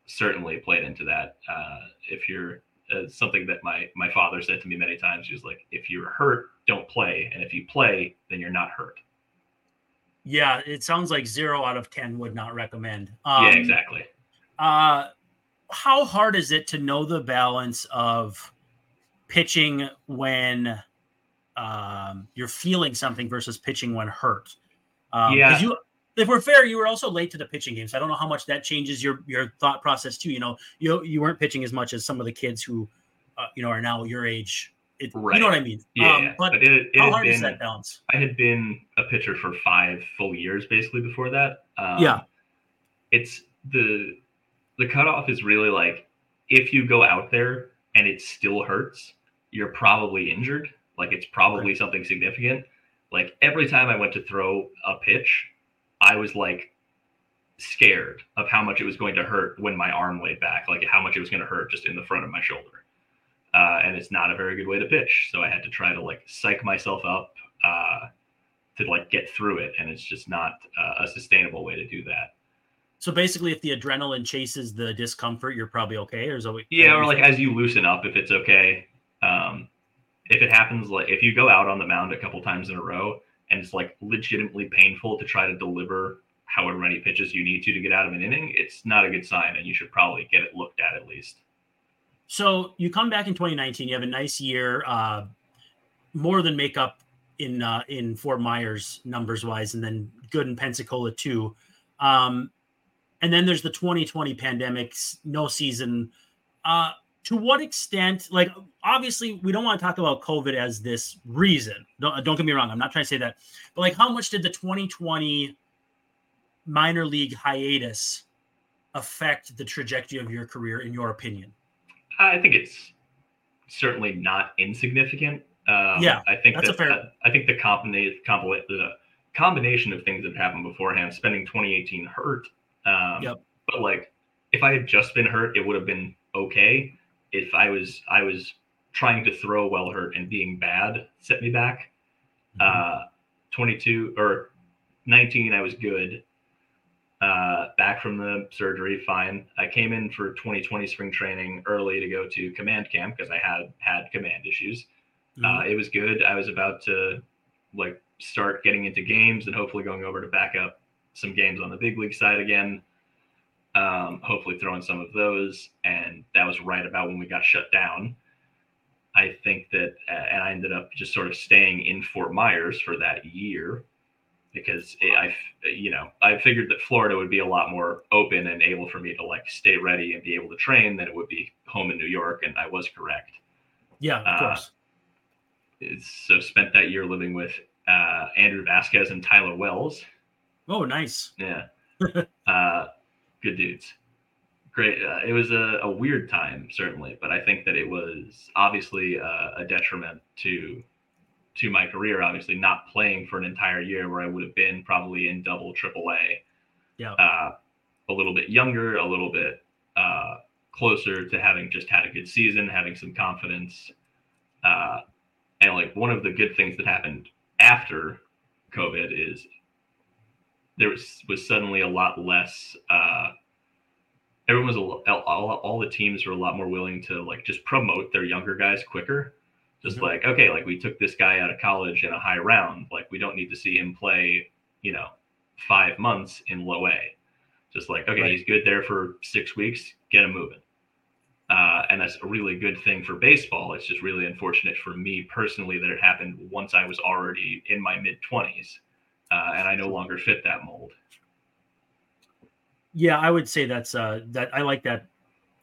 certainly played into that. Uh, if you're uh, something that my my father said to me many times, he was like, "If you're hurt, don't play, and if you play, then you're not hurt." Yeah, it sounds like zero out of ten would not recommend. Um, yeah, exactly. Uh, how hard is it to know the balance of pitching when um, you're feeling something versus pitching when hurt. Um, Yeah. You, if we're fair, you were also late to the pitching games. so I don't know how much that changes your your thought process too. You know, you you weren't pitching as much as some of the kids who, uh, you know, are now your age. It, You know what I mean? Yeah, Um, yeah. but, it, it how hard is that balance? I had been a pitcher for five full years basically before that. Um, Yeah. It's the the cutoff is really like if you go out there and it still hurts, you're probably injured. Like it's probably something significant. Like every time I went to throw a pitch, I was like scared of how much it was going to hurt when my arm laid back, like how much it was going to hurt just in the front of my shoulder. Uh, and it's not a very good way to pitch. So I had to try to like psych myself up uh, to like get through it, and it's just not uh, a sustainable way to do that. So basically, if the adrenaline chases the discomfort, you're probably okay. Or is that what, Yeah, or like as you loosen up, if it's okay. Um, if it happens, like if you go out on the mound a couple times in a row and it's like legitimately painful to try to deliver however many pitches you need to to get out of an inning, it's not a good sign, and you should probably get it looked at at least. So you come back in 2019. You have a nice year, uh, more than make up in uh, in Fort Myers numbers wise, and then good in Pensacola too. Um, and then there's the 2020 pandemic, s- no season. Uh, to what extent? Like, obviously, we don't want to talk about COVID as this reason. Don't don't get me wrong. I'm not trying to say that, but like, how much did the 2020 minor league hiatus affect the trajectory of your career, in your opinion? I think it's certainly not insignificant. Um, Yeah, I think that's a that, fair- I think the combination the combination of things that happened beforehand, spending 2018 hurt. Um, Yep. But like, if I had just been hurt, it would have been okay. If I was I was trying to throw well hurt and being bad set me back. Mm-hmm. Uh, 22 or 19, I was good. Uh, back from the surgery, fine. I came in for 2020 spring training early to go to command camp because I had had command issues. Mhm. Uh, it was good. I was about to like start getting into games and hopefully going over to back up some games on the big league side again. Um, hopefully throwing some of those, and that was right about when we got shut down. I think that, uh, and I ended up just sort of staying in Fort Myers for that year because it, I, you know, I figured that Florida would be a lot more open and able for me to like stay ready and be able to train than it would be home in New York, and I was correct. yeah, of uh, course. It's- So spent that year living with uh, Andrew Vasquez and Tyler Wells. Oh, nice. Yeah, uh, good dudes. Great. Uh, it was a, a weird time, certainly, but I think that it was obviously uh, a detriment to to my career. Obviously, not playing for an entire year where I would have been probably in double, triple A. Yeah. Uh, a little bit younger, a little bit uh, closer to having just had a good season, having some confidence. Uh, and like one of the good things that happened after COVID is there was, was suddenly a lot less. Uh, everyone was a, all, all the teams were a lot more willing to like just promote their younger guys quicker. Just Mhm. like okay, like we took this guy out of college in a high round, like we don't need to see him play, you know, five months in low A. Just like okay, Right. he's good there for six weeks, get him moving. Uh, and that's a really good thing for baseball. It's just really unfortunate for me personally that it happened once I was already in my mid 20s uh, and I no longer fit that mold. Yeah, I would say that's uh that I like that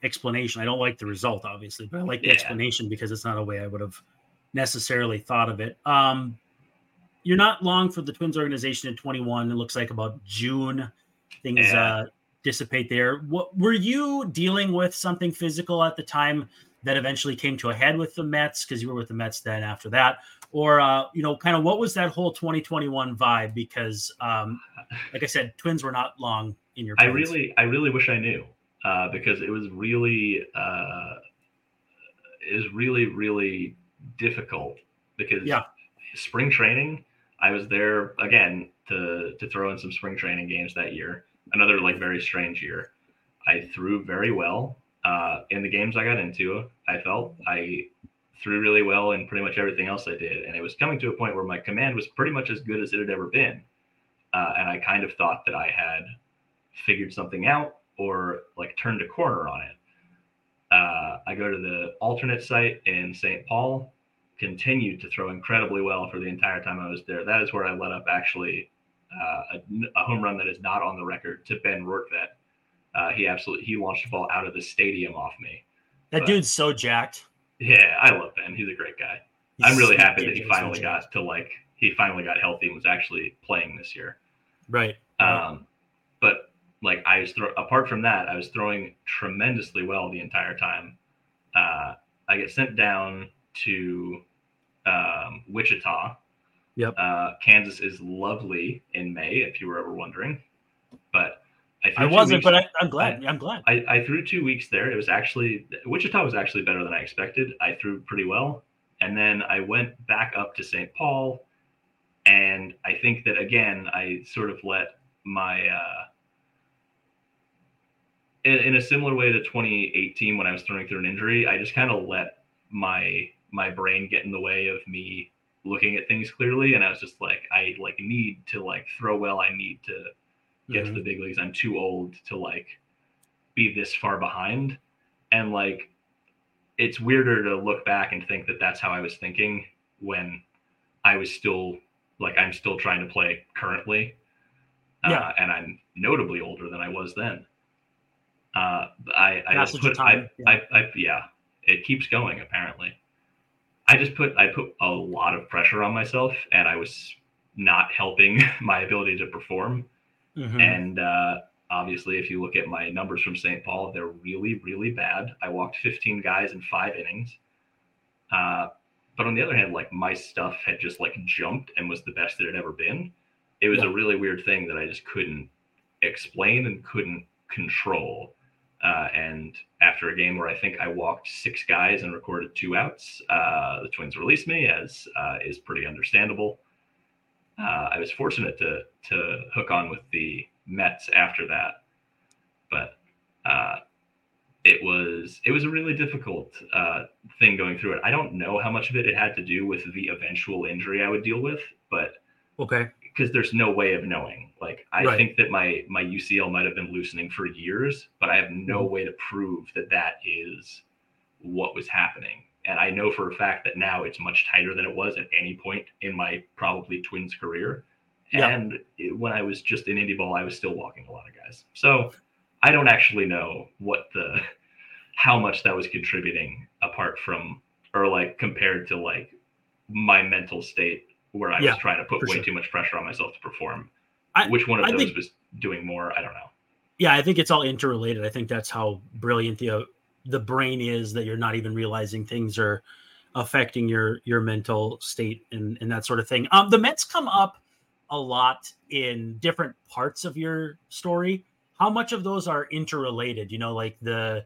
explanation. I don't like the result, obviously, but I like the Yeah. explanation because it's not a way I would have necessarily thought of it. Um you're not long for the Twins organization at 21. It looks like about June things Yeah. uh dissipate there. What were you dealing with something physical at the time that eventually came to a head with the Mets because you were with the Mets then after that? Or uh, you know, kind of what was that whole 2021 vibe? Because um, like I said, Twins were not long in your I really, I really wish I knew uh, because it was really, uh, was really, really difficult because Yeah. spring training, I was there again to to throw in some spring training games that year. Another like very strange year. I threw very well uh, in the games I got into. I felt I threw really well in pretty much everything else I did, and it was coming to a point where my command was pretty much as good as it had ever been. Uh, and I kind of thought that I had figured something out or like turned a corner on it. Uh, I go to the alternate site in St. Paul. continued to throw incredibly well for the entire time I was there. That is where I let up actually uh, a, a, home run that is not on the record to Ben Rortvedt. Uh, he absolutely he launched a ball out of the stadium off me. That but, dude's so jacked. Yeah, I love Ben. He's a great guy. He's I'm really happy that he finally got to like he finally got healthy and was actually playing this year. Right. Um, but like I was throw apart from that, I was throwing tremendously well the entire time. Uh, I get sent down to um, Wichita. Yep. Uh, Kansas is lovely in May, if you were ever wondering. But I, I wasn't, weeks, but I, am glad. I, am glad. I, I threw two weeks there. It was actually Wichita was actually better than I expected. I threw pretty well, and then I went back up to St. Paul, and I think that again I sort of let my uh, in, in a similar way to 2018 when I was throwing through an injury, I just kind of let my my brain get in the way of me looking at things clearly, and I was just like, I like need to like throw well. I need to get mm-hmm. to the big leagues. I'm too old to like be this far behind. And like, it's weirder to look back and think that that's how I was thinking when I was still like, I'm still trying to play currently. Uh, yeah. Uh, and I'm notably older than I was then. Uh, I, I just put, I, yeah. I, I, yeah, it keeps going apparently. I just put, I put a lot of pressure on myself and I was not helping my ability to perform. Mm-hmm. And uh, obviously, if you look at my numbers from St. Paul, they're really, really bad. I walked 15 guys in five innings. Uh, but on the other hand, like my stuff had just like jumped and was the best that it had ever been. It was yeah. a really weird thing that I just couldn't explain and couldn't control. Uh, and after a game where I think I walked six guys and recorded two outs, uh, the Twins released me, as uh, is pretty understandable uh, I was fortunate to to hook on with the Mets after that, but uh, it was it was a really difficult uh, thing going through it. I don't know how much of it it had to do with the eventual injury I would deal with, but okay, because there's no way of knowing. Like I right. think that my my UCL might have been loosening for years, but I have no mm-hmm. way to prove that that is what was happening. And I know for a fact that now it's much tighter than it was at any point in my probably Twins career. Yeah. And when I was just in indie ball, I was still walking a lot of guys. So I don't actually know what the how much that was contributing apart from or like compared to like my mental state where I yeah, was trying to put way sure. too much pressure on myself to perform. I, Which one of I those think, was doing more? I don't know. Yeah, I think it's all interrelated. I think that's how brilliant the the brain is that you're not even realizing things are affecting your your mental state and, and that sort of thing. Um, the Mets come up a lot in different parts of your story. How much of those are interrelated? You know, like the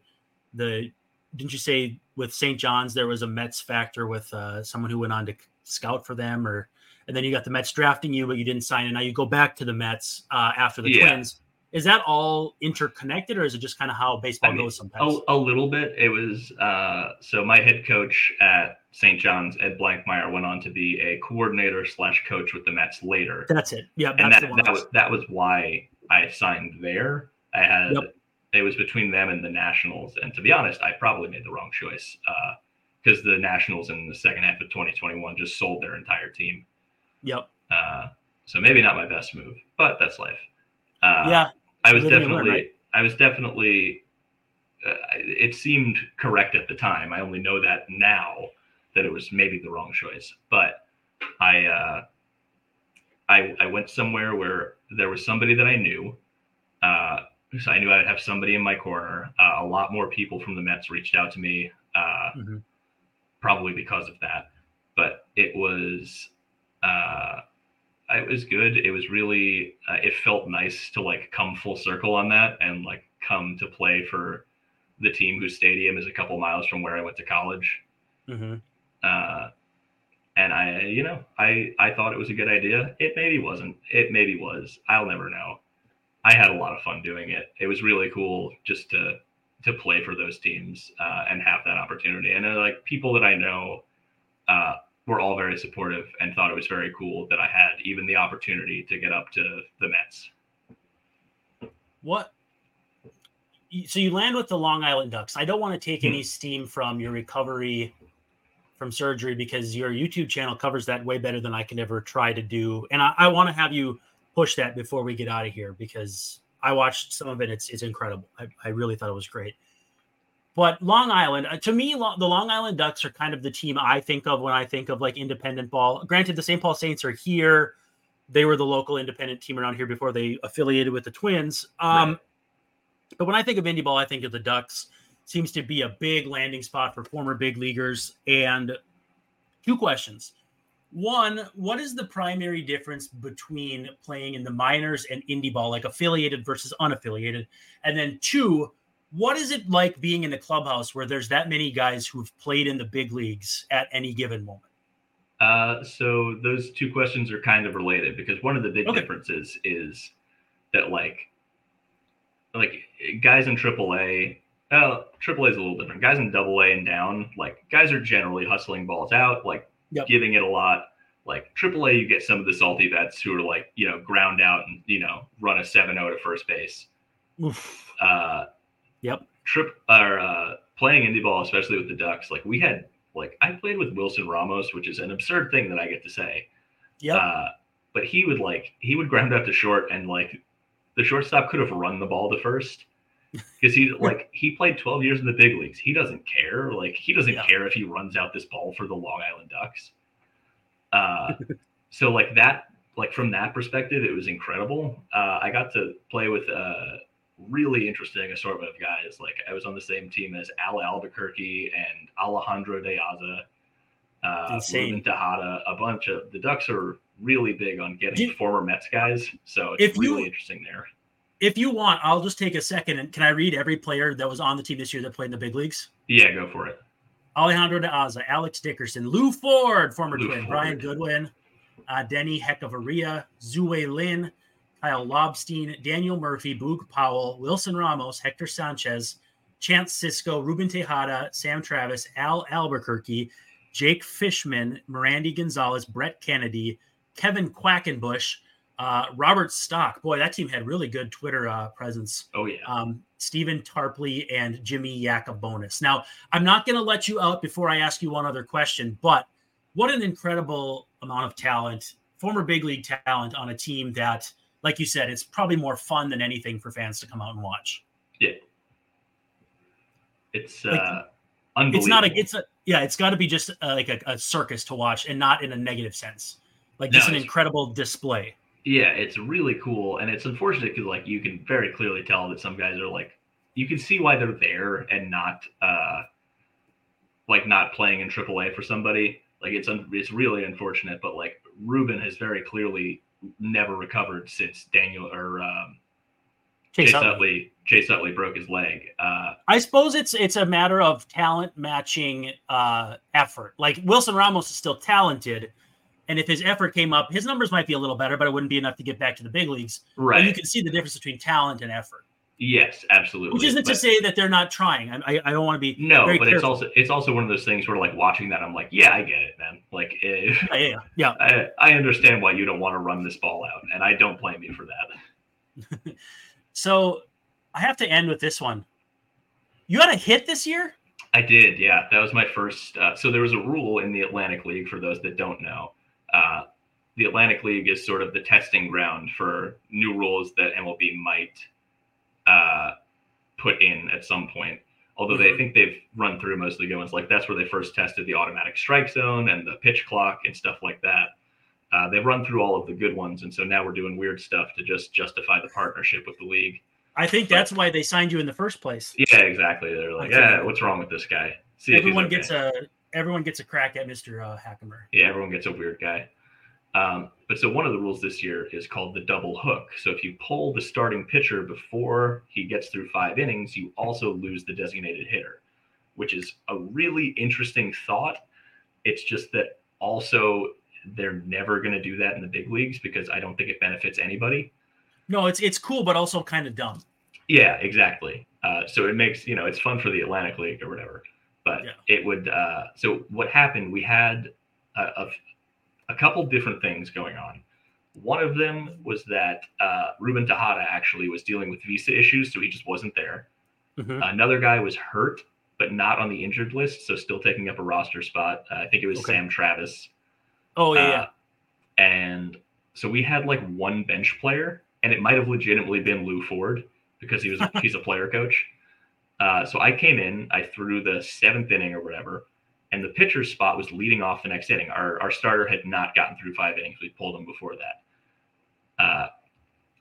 the didn't you say with St. John's there was a Mets factor with uh, someone who went on to scout for them, or and then you got the Mets drafting you, but you didn't sign, and now you go back to the Mets uh, after the yeah. Twins is that all interconnected or is it just kind of how baseball I mean, goes sometimes? a, a, little bit. It was uh, so my head coach at st john's ed blankmeyer went on to be a coordinator slash coach with the mets later. That's it. Yeah and that, that was that was why i signed there. I had yep. it was between them and the nationals and to be honest i probably made the wrong choice because uh, the nationals in the second half of 2021 just sold their entire team. Yep. Uh, so maybe not my best move but that's life. Uh, yeah, I was definitely, learn, right? I was definitely. Uh, it seemed correct at the time. I only know that now that it was maybe the wrong choice. But I, uh, I, I went somewhere where there was somebody that I knew. Uh, so I knew I'd have somebody in my corner. Uh, a lot more people from the Mets reached out to me, uh, mm-hmm. probably because of that. But it was uh, it was good. It was really, uh, it felt nice to like come full circle on that and like come to play for the team whose stadium is a couple miles from where I went to college. Mm-hmm. Uh, and I, you know, I I thought it was a good idea. It maybe wasn't. It maybe was. I'll never know. I had a lot of fun doing it. It was really cool just to to play for those teams uh, and have that opportunity. And like people that I know uh, were all very supportive and thought it was very cool that I had even the opportunity to get up to the Mets. What? So you land with the Long Island Ducks. I don't want to take hmm. any steam from your recovery from surgery because your YouTube channel covers that way better than I can ever try to do. And I, I want to have you push that before we get out of here because I watched some of it. It's it's incredible. I, I really thought it was great. But Long Island, uh, to me, the Long Island Ducks are kind of the team I think of when I think of like independent ball. Granted, the St. Paul Saints are here. They were the local independent team around here before they affiliated with the Twins. Um, right. But when I think of indie ball, I think of the Ducks. Seems to be a big landing spot for former big leaguers. And two questions. One, what is the primary difference between playing in the minors and indie ball, like affiliated versus unaffiliated? And then two, what is it like being in the clubhouse where there's that many guys who've played in the big leagues at any given moment? Uh, so those two questions are kind of related because one of the big okay. differences is that like like guys in AAA, uh, AAA is a little different. Guys in AA and down, like guys are generally hustling balls out, like yep. giving it a lot. Like AAA, you get some of the salty vets who are like, you know, ground out and you know run a 7-0 to first base. Oof. Uh, yep. Trip or uh, playing indie ball, especially with the Ducks. Like we had, like I played with Wilson Ramos, which is an absurd thing that I get to say. Yeah. Uh, but he would like he would ground out to short and like the shortstop could have run the ball to first because he like he played 12 years in the big leagues. He doesn't care. Like he doesn't yeah. care if he runs out this ball for the Long Island Ducks. Uh, so like that, like from that perspective, it was incredible. Uh, I got to play with a really interesting assortment of guys. Like I was on the same team as Al Albuquerque and Alejandro De Aza, uh, Insane. Tejada, a bunch of the Ducks are really big on getting former Mets guys. So it's if really you, interesting there. If you want, I'll just take a second and can I read every player that was on the team this year that played in the big leagues? Yeah, go for it. Alejandro De Aza, Alex Dickerson, Lou Ford, former Lou twin, Ford. Brian Goodwin, uh, Denny Hechavarria, Tzu-Wei Lin, Kyle Lobstein, Daniel Murphy, Boog Powell, Wilson Ramos, Hector Sanchez, Chance Sisco, Ruben Tejada, Sam Travis, Al Albuquerque, Jake Fishman, Merandy Gonzalez, Brett Kennedy, Kevin Quackenbush, uh, Robert Stock. Boy, that team had really good Twitter uh, presence. Oh yeah. Um, Stephen Tarpley and Jimmy Yacabonis. Now, I'm not going to let you out before I ask you one other question, but what an incredible amount of talent, former big league talent on a team that, like you said, it's probably more fun than anything for fans to come out and watch. Yeah. It's like, uh, unbelievable. It's not a. It's a. Yeah, it's got to be just uh, like a, a circus to watch, and not in a negative sense like just no, an incredible display. Yeah, it's really cool, and it's unfortunate because like you can very clearly tell that some guys are like you can see why they're there and not uh like not playing in AAA for somebody. Like it's un- it's really unfortunate, but like Ruben has very clearly never recovered since Daniel or um, Chase, Chase Utley. Utley. Chase Utley broke his leg. Uh, I suppose it's it's a matter of talent matching uh, effort. Like Wilson Ramos is still talented, and if his effort came up, his numbers might be a little better, but it wouldn't be enough to get back to the big leagues. Right. And you can see the difference between talent and effort. Yes, absolutely. Which isn't but, to say that they're not trying. I, I don't want to be no, but careful. it's also it's also one of those things where like watching that, I'm like, yeah, I get it, man. Like, if, yeah, yeah, yeah. I, I understand why you don't want to run this ball out, and I don't blame you for that. so, I have to end with this one. You had a hit this year. I did, yeah. That was my first. Uh, so there was a rule in the Atlantic League for those that don't know uh, the Atlantic League is sort of the testing ground for new rules that MLB might uh, put in at some point. Although mm-hmm. they think they've run through most of the good ones, like that's where they first tested the automatic strike zone and the pitch clock and stuff like that. Uh, they've run through all of the good ones, and so now we're doing weird stuff to just justify the partnership with the league. I think that's why they signed you in the first place. Yeah, exactly. They're like, yeah, what's wrong with this guy? See everyone okay. gets a everyone gets a crack at Mr. Uh. Yeah, everyone gets a weird guy. Um, but so one of the rules this year is called the double hook. So if you pull the starting pitcher before he gets through five innings, you also lose the designated hitter, which is a really interesting thought. It's just that also they're never going to do that in the big leagues because I don't think it benefits anybody. No, it's it's cool, but also kind of dumb. Yeah, exactly. Uh, so it makes you know it's fun for the Atlantic League or whatever but yeah. it would. Uh, so what happened? We had a, a, a, couple different things going on. One of them was that uh, Ruben Tejada actually was dealing with visa issues, so he just wasn't there. Mm-hmm. Another guy was hurt, but not on the injured list, so still taking up a roster spot. Uh, I think it was Okay. Sam Travis. Oh yeah, Uh, and so we had like one bench player, and it might have legitimately been Lou Ford because he was he's a player coach. Uh, so I came in, I threw the seventh inning or whatever, and the pitcher's spot was leading off the next inning. Our our starter had not gotten through five innings; we pulled him before that. Uh,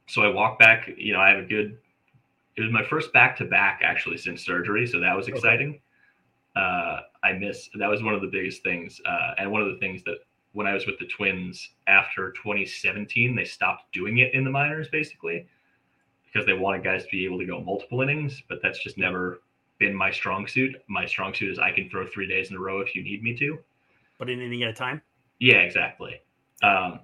so I walk back. You know, I have a good. It was my first back to back actually since surgery, so that was Okay. exciting. Uh, I miss that was one of the biggest things, uh, and one of the things that when I was with the Twins after 2017, they stopped doing it in the minors basically because they wanted guys to be able to go multiple innings, but that's just never been my strong suit. My strong suit is I can throw three days in a row if you need me to. But an inning at a time. Yeah, exactly. Um,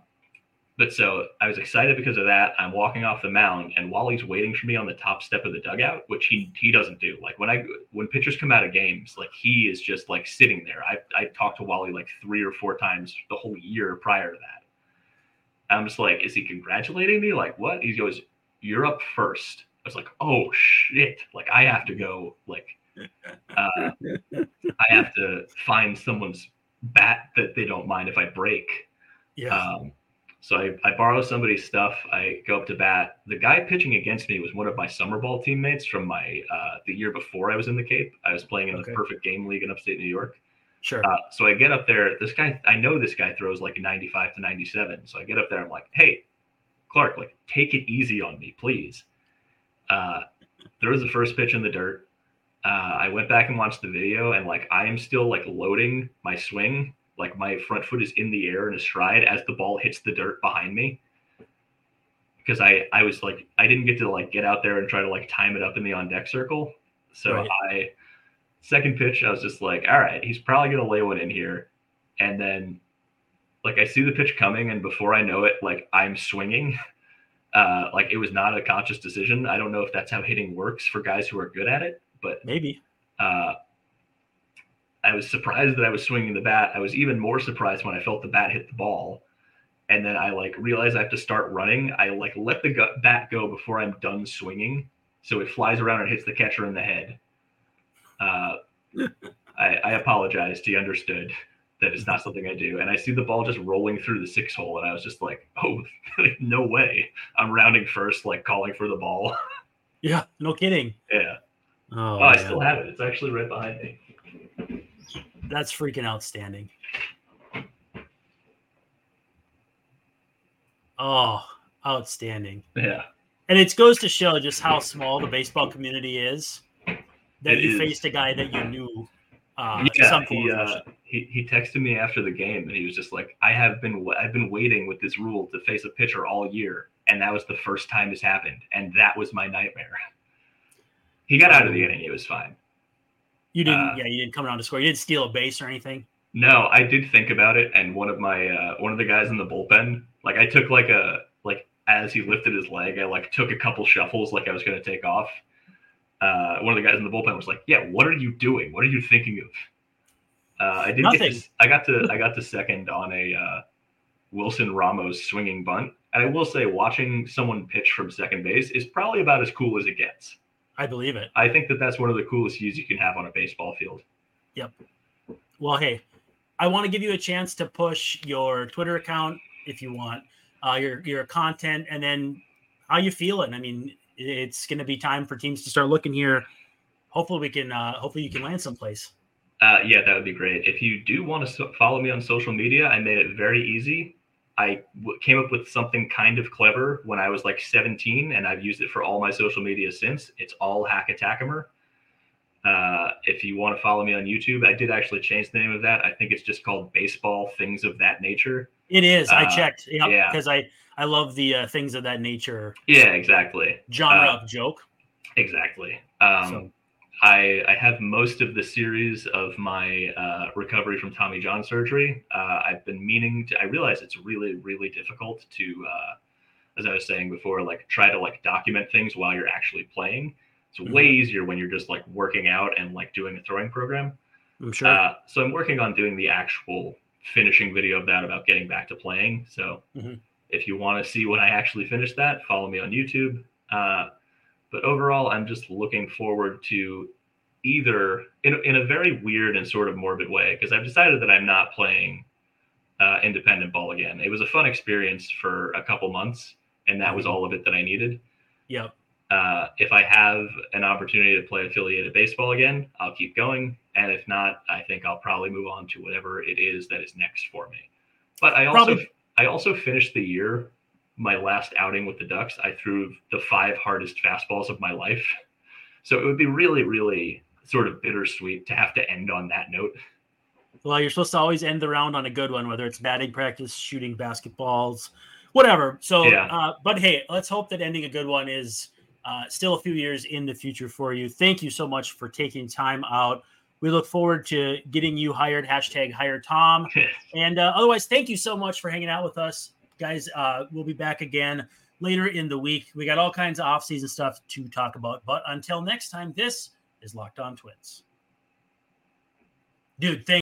but so I was excited because of that. I'm walking off the mound, and Wally's waiting for me on the top step of the dugout, which he he doesn't do. Like when I when pitchers come out of games, like he is just like sitting there. I I talked to Wally like three or four times the whole year prior to that. I'm just like, is he congratulating me? Like what? He goes, "You're up first. I was like, "Oh shit!" Like I have to go. Like uh, I have to find someone's bat that they don't mind if I break. Yeah. Um, so I, I borrow somebody's stuff. I go up to bat. The guy pitching against me was one of my summer ball teammates from my uh, the year before I was in the Cape. I was playing in Okay. the Perfect Game League in upstate New York. sure. Uh, so I get up there. This guy, I know this guy throws like 95 to 97. So I get up there. I'm like, hey, Clark, like take it easy on me, please. Uh, there was the first pitch in the dirt. Uh, I went back and watched the video, and like I am still like loading my swing. Like my front foot is in the air in a stride as the ball hits the dirt behind me. Because I I was like I didn't get to like get out there and try to like time it up in the on deck circle. So Right. I second pitch I was just like, all right, he's probably gonna lay one in here, and then like I see the pitch coming, and before I know it, like I'm swinging. Uh, like it was not a conscious decision. I don't know if that's how hitting works for guys who are good at it, but Maybe. uh, I was surprised that I was swinging the bat. I was even more surprised when I felt the bat hit the ball, and then I like realized I have to start running. I like let the gu- bat go before I'm done swinging, so it flies around and hits the catcher in the head. Uh, I, I apologized. He understood that it's not something I do, and I see the ball just rolling through the six hole, and I was just like, "Oh, no way!" I'm rounding first, like calling for the ball. Yeah. No kidding. yeah. Oh, Oh, I still have it. It's actually right behind me. That's freaking outstanding. Oh, outstanding. Yeah. And it goes to show just how small the baseball community is. That It you is. faced a guy that you knew. Uh, yeah, he, uh, he he texted me after the game, and he was just like, "I have been I've been waiting with this rule to face a pitcher all year, and that was the first time this happened, and that was my nightmare." He got out of the inning; it was fine. You didn't. uh, yeah, you didn't come around to score. You didn't steal a base or anything. No, I did think about it, and one of my uh, one of the guys in the bullpen, like I took like a like as he lifted his leg, I like took a couple shuffles, like I was going to take off. Uh, one of the guys in the bullpen was like, "Yeah, what are you doing? What are you thinking of?" Uh, I did. Nothing. to, I got to. I got to second on a uh, Wilson Ramos swinging bunt, and I will say, watching someone pitch from second base is probably about as cool as it gets. I believe it. I think that that's one of the coolest views you can have on a baseball field. Yep. Well, hey, I want to give you a chance to push your Twitter account if you want, uh, your your content, and then how you feeling. I mean, it's going to be time for teams to start looking here. Hopefully, we can. Uh, hopefully, you can land someplace. Uh, yeah, that would be great. If you do want to so- follow me on social media, I made it very easy. I w- came up with something kind of clever when I was like 17, and I've used it for all my social media since. It's all Hack Attackimer. Uh, if you want to follow me on YouTube, I did actually change the name of that. I think it's just called Baseball Things of That Nature. It is. I Uh, checked. Yeah, yeah. because I I love the uh, things of that nature Yeah, exactly. genre Uh, of joke. Exactly. Um, so I, I have most of the series of my uh, recovery from Tommy John surgery. Uh, I've been meaning to. I realize it's really, really difficult to, uh, as I was saying before, like try to like document things while you're actually playing. It's way easier when you're just like working out and like doing a throwing program. I'm sure. Uh, so I'm working on doing the actual finishing video of that about getting back to playing. So Mhm. if you want to see when I actually finish that, follow me on YouTube. But overall, I'm just looking forward to either in, in a very weird and sort of morbid way because I've decided that I'm not playing uh, independent ball again. It was a fun experience for a couple months, and that was mm-hmm. all of it that I needed. Yep. Uh, if I have an opportunity to play affiliated baseball again, I'll keep going. And if not, I think I'll probably move on to whatever it is that is next for me. But I also probably. I also finished the year, my last outing with the Ducks. I threw the five hardest fastballs of my life. So it would be really, really sort of bittersweet to have to end on that note. Well, you're supposed to always end the round on a good one, whether it's batting practice, shooting basketballs, whatever. So, yeah. uh, but hey, let's hope that ending a good one is uh, still a few years in the future for you. Thank you so much for taking time out. We look forward to getting you hired. Hashtag hire Tom. and uh, otherwise, thank you so much for hanging out with us, guys. Uh, we'll be back again later in the week. We got all kinds of off-season stuff to talk about. But until next time, this is Locked On Twins. Dude, thank